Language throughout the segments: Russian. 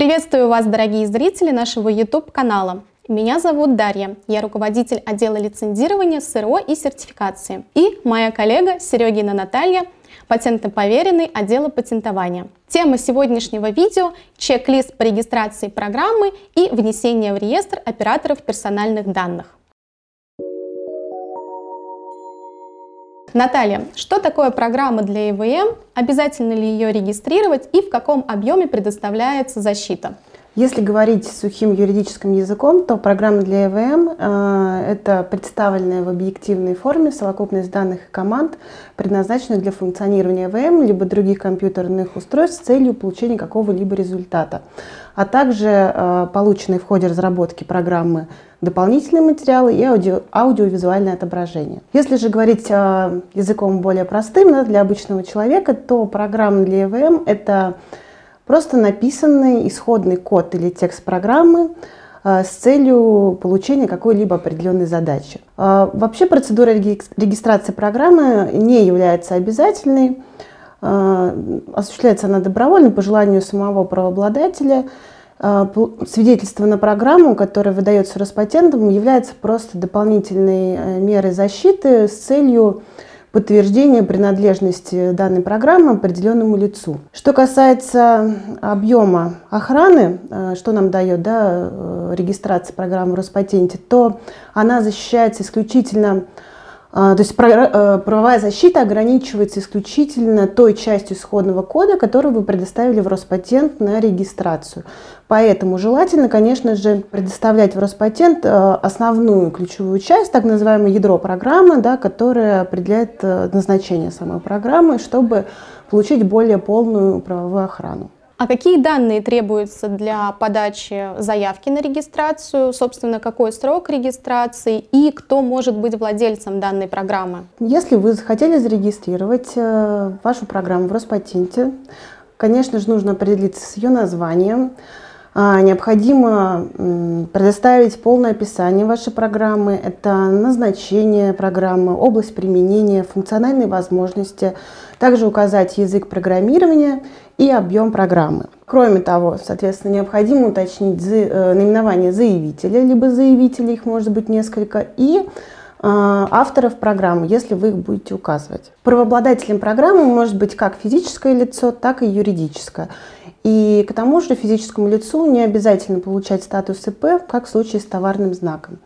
Приветствую вас, дорогие зрители нашего YouTube-канала. Меня зовут Дарья, я руководитель отдела лицензирования СРО и сертификации. И моя коллега Серегина Наталья, патентно поверенный отдела патентования. Тема сегодняшнего видео – чек-лист по регистрации программы и внесение в реестр операторов персональных данных. Наталья, что такое программа для ИВМ? Обязательно ли ее регистрировать и в каком объеме предоставляется защита? Если говорить сухим юридическим языком, то программа для ЭВМ э, – это представленная в объективной форме совокупность данных и команд, предназначенных для функционирования ЭВМ либо других компьютерных устройств с целью получения какого-либо результата, а также э, полученные в ходе разработки программы дополнительные материалы и аудио, аудиовизуальное отображение. Если же говорить э, языком более простым да, для обычного человека, то программа для ЭВМ – это просто написанный исходный код или текст программы э, с целью получения какой-либо определенной задачи. Э, вообще процедура регистрации программы не является обязательной. Э, осуществляется она добровольно по желанию самого правообладателя – свидетельство на программу, которое выдается Роспатентом, является просто дополнительной мерой защиты с целью подтверждения принадлежности данной программы определенному лицу. Что касается объема охраны, э, что нам дает да, э, регистрация программы Роспатенте, то она защищается исключительно то есть э, правовая защита ограничивается исключительно той частью исходного кода, которую вы предоставили в Роспатент на регистрацию. Поэтому желательно, конечно же, предоставлять в Роспатент э, основную ключевую часть, так называемое ядро программы, да, которое определяет э, назначение самой программы, чтобы получить более полную правовую охрану. А какие данные требуются для подачи заявки на регистрацию? Собственно, какой срок регистрации и кто может быть владельцем данной программы? Если вы захотели зарегистрировать э, вашу программу в Роспатенте, конечно же, нужно определиться с ее названием, а, необходимо предоставить полное описание вашей программы. Это назначение программы, область применения, функциональные возможности. Также указать язык программирования и объем программы. Кроме того, соответственно, необходимо уточнить э, наименование заявителя, либо заявителей, их может быть несколько, и э, авторов программы, если вы их будете указывать. Правообладателем программы может быть как физическое лицо, так и юридическое. И к тому же физическому лицу не обязательно получать статус ИП, как в случае с товарным знаком.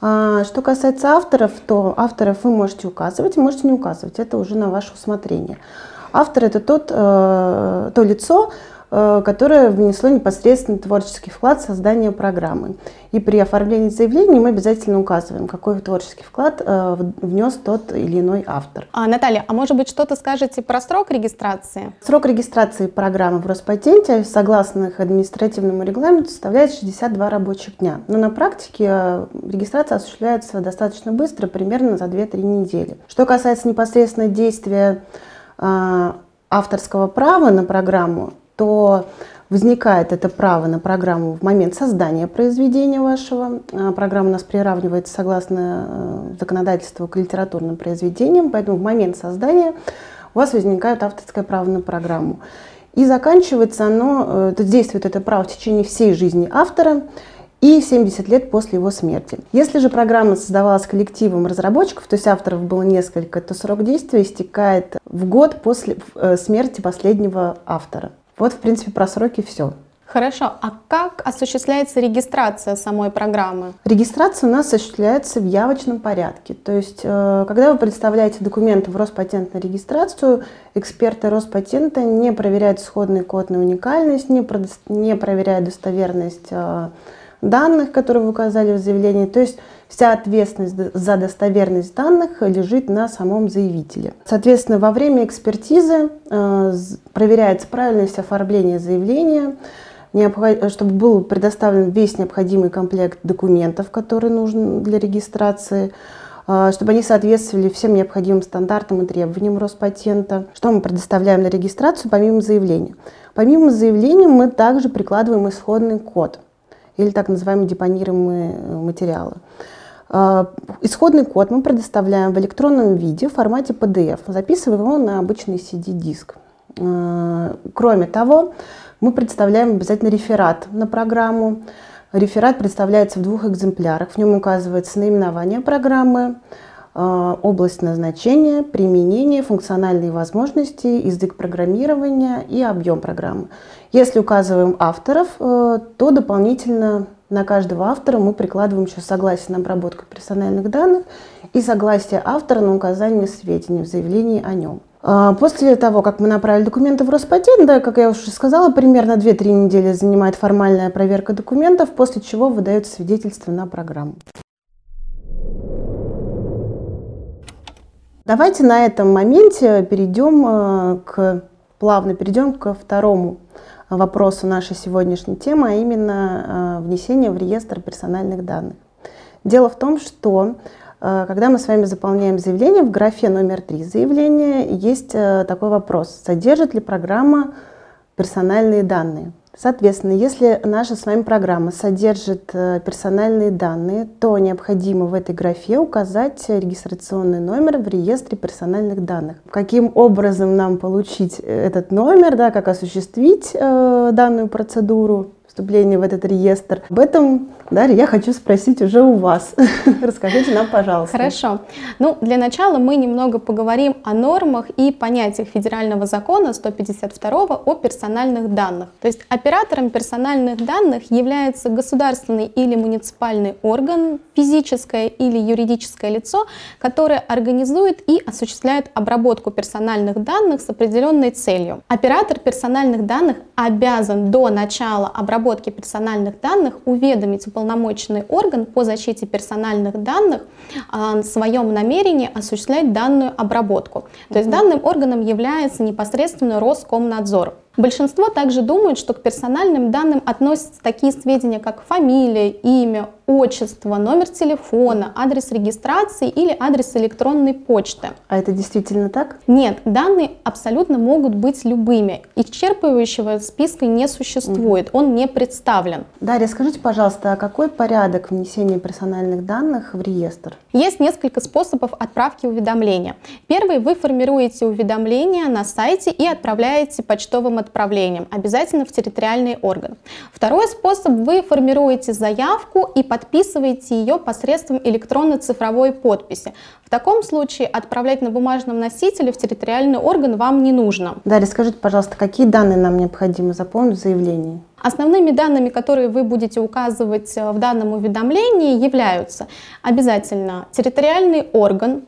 А, что касается авторов, то авторов вы можете указывать, можете не указывать. Это уже на ваше усмотрение. Автор – это тот, э, то лицо, Э, которое внесло непосредственно творческий вклад в создание программы. И при оформлении заявления мы обязательно указываем, какой творческий вклад э, внес тот или иной автор. А, Наталья, а может быть что-то скажете про срок регистрации? Срок регистрации программы в Роспатенте, согласно их административному регламенту, составляет 62 рабочих дня. Но на практике э, регистрация осуществляется достаточно быстро, примерно за 2-3 недели. Что касается непосредственно действия авторского права на программу, то возникает это право на программу в момент создания произведения вашего. А, программа у нас приравнивается согласно э, законодательству к литературным произведениям, поэтому в момент создания у вас возникает авторское право на программу. И заканчивается оно, то э, действует это право в течение всей жизни автора и 70 лет после его смерти. Если же программа создавалась коллективом разработчиков, то есть авторов было несколько, то срок действия истекает в год после э, смерти последнего автора. Вот, в принципе, про сроки все. Хорошо. А как осуществляется регистрация самой программы? Регистрация у нас осуществляется в явочном порядке. То есть, э, когда вы представляете документы в Роспатент на регистрацию, эксперты Роспатента не проверяют исходный код на уникальность, не, не проверяют достоверность э, данных, которые вы указали в заявлении. То есть вся ответственность за достоверность данных лежит на самом заявителе. Соответственно, во время экспертизы э, проверяется правильность оформления заявления, чтобы был предоставлен весь необходимый комплект документов, который нужен для регистрации, э, чтобы они соответствовали всем необходимым стандартам и требованиям Роспатента. Что мы предоставляем на регистрацию помимо заявления? Помимо заявления мы также прикладываем исходный код или так называемые депонируемые э, материалы. А, исходный код мы предоставляем в электронном виде в формате PDF, записываем его на обычный CD-диск. А, кроме того, мы представляем обязательно реферат на программу. Реферат представляется в двух экземплярах. В нем указывается наименование программы, область назначения, применение, функциональные возможности, язык программирования и объем программы. Если указываем авторов, э, то дополнительно на каждого автора мы прикладываем еще согласие на обработку персональных данных и согласие автора на указание сведений в заявлении о нем. А, после того, как мы направили документы в Роспатент, да, как я уже сказала, примерно 2-3 недели занимает формальная проверка документов, после чего выдается свидетельство на программу. Давайте на этом моменте перейдем э, к, плавно перейдем ко второму вопросу нашей сегодняшней темы, а именно э, внесение в реестр персональных данных. Дело в том, что э, когда мы с вами заполняем заявление, в графе номер три заявления есть такой вопрос. Содержит ли программа персональные данные? Соответственно, если наша с вами программа содержит э, персональные данные, то необходимо в этой графе указать регистрационный номер в реестре персональных данных. Каким образом нам получить этот номер, да, как осуществить э, данную процедуру, вступления в этот реестр. Об этом, Дарья, я хочу спросить уже у вас. Расскажите нам, пожалуйста. Хорошо. Ну, для начала мы немного поговорим о нормах и понятиях федерального закона 152 о персональных данных. То есть оператором персональных данных является государственный или муниципальный орган, физическое или юридическое лицо, которое организует и осуществляет обработку персональных данных с определенной целью. Оператор персональных данных обязан до начала обработки обработки персональных данных уведомить уполномоченный орган по защите персональных данных о своем намерении осуществлять данную обработку. То есть данным органом является непосредственно Роскомнадзор. Большинство также думают, что к персональным данным относятся такие сведения, как фамилия, имя, отчество, номер телефона, адрес регистрации или адрес электронной почты. А это действительно так? Нет, данные абсолютно могут быть любыми. Исчерпывающего списка не существует, угу. он не представлен. Дарья, скажите, пожалуйста, а какой порядок внесения персональных данных в реестр? Есть несколько способов отправки уведомления. Первый, вы формируете уведомление на сайте и отправляете почтовым отправлением, обязательно в территориальный орган. Второй способ, вы формируете заявку и подписываете ее посредством электронно-цифровой подписи. В таком случае отправлять на бумажном носителе в территориальный орган вам не нужно. Дарья, скажите, пожалуйста, какие данные нам необходимо заполнить в заявлении? Основными данными, которые вы будете указывать э, в данном уведомлении, являются обязательно территориальный орган,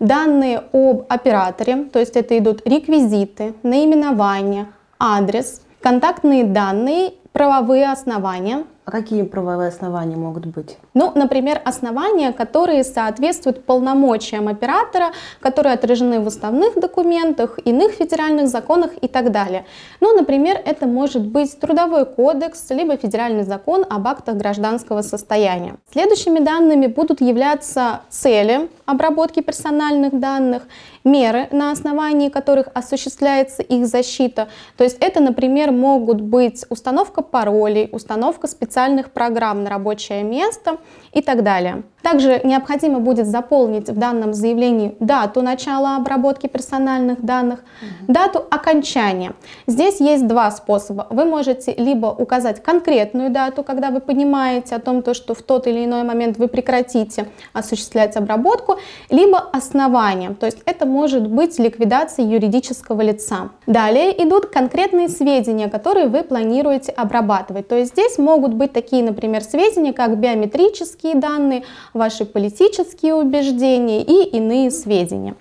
данные об операторе, то есть это идут реквизиты, наименование, адрес, контактные данные, правовые основания, а какие правовые основания могут быть? Ну, например, основания, которые соответствуют полномочиям оператора, которые отражены в уставных документах, иных федеральных законах и так далее. Ну, например, это может быть трудовой кодекс, либо федеральный закон об актах гражданского состояния. Следующими данными будут являться цели обработки персональных данных, меры, на основании которых осуществляется их защита. То есть это, например, могут быть установка паролей, установка специальных программ на рабочее место и так далее. Также необходимо будет заполнить в данном заявлении дату начала обработки персональных данных, угу. дату окончания. Здесь есть два способа. Вы можете либо указать конкретную дату, когда вы понимаете о том, то, что в тот или иной момент вы прекратите осуществлять обработку, либо основание, то есть это может быть ликвидация юридического лица. Далее идут конкретные сведения, которые вы планируете обрабатывать. То есть здесь могут быть такие, например, сведения, как биометрические данные, ваши политические убеждения и иные сведения.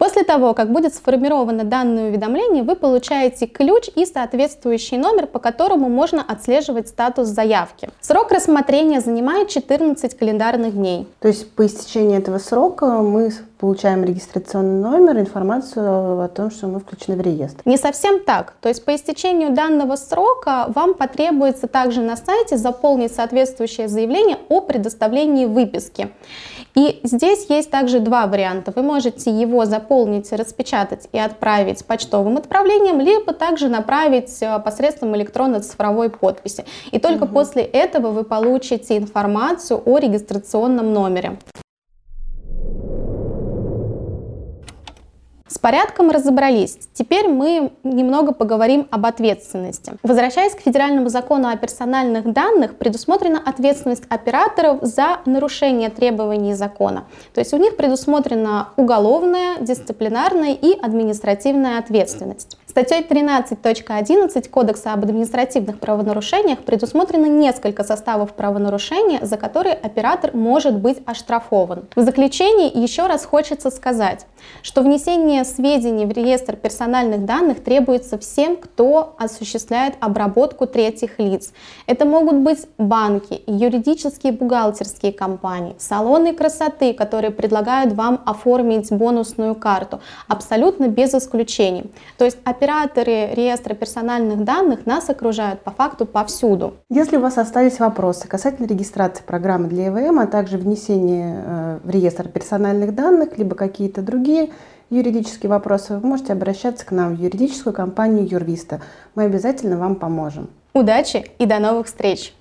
После того, как будет сформировано данное уведомление, вы получаете ключ и соответствующий номер, по которому можно отслеживать статус заявки. Срок рассмотрения занимает 14 календарных дней. То есть по истечении этого срока мы получаем регистрационный номер, информацию о том, что мы включены в реестр. Не совсем так. То есть по истечению данного срока вам потребуется также на сайте заполнить соответствующее заявление о предоставлении выписки. И здесь есть также два варианта. Вы можете его заполнить, распечатать и отправить почтовым отправлением, либо также направить э, посредством электронно-цифровой подписи. И только угу. после этого вы получите информацию о регистрационном номере. С порядком разобрались. Теперь мы немного поговорим об ответственности. Возвращаясь к федеральному закону о персональных данных, предусмотрена ответственность операторов за нарушение требований закона. То есть у них предусмотрена уголовная, дисциплинарная и административная ответственность. Статьей 13.11 Кодекса об административных правонарушениях предусмотрено несколько составов правонарушения, за которые оператор может быть оштрафован. В заключении еще раз хочется сказать, что внесение сведений в реестр персональных данных требуется всем, кто осуществляет обработку третьих лиц. Это могут быть банки, юридические бухгалтерские компании, салоны красоты, которые предлагают вам оформить бонусную карту, абсолютно без исключений. То есть операторы реестра персональных данных нас окружают по факту повсюду. Если у вас остались вопросы касательно регистрации программы для ЭВМ, а также внесения э, в реестр персональных данных, либо какие-то другие юридические вопросы, вы можете обращаться к нам в юридическую компанию Юрвиста. Мы обязательно вам поможем. Удачи и до новых встреч!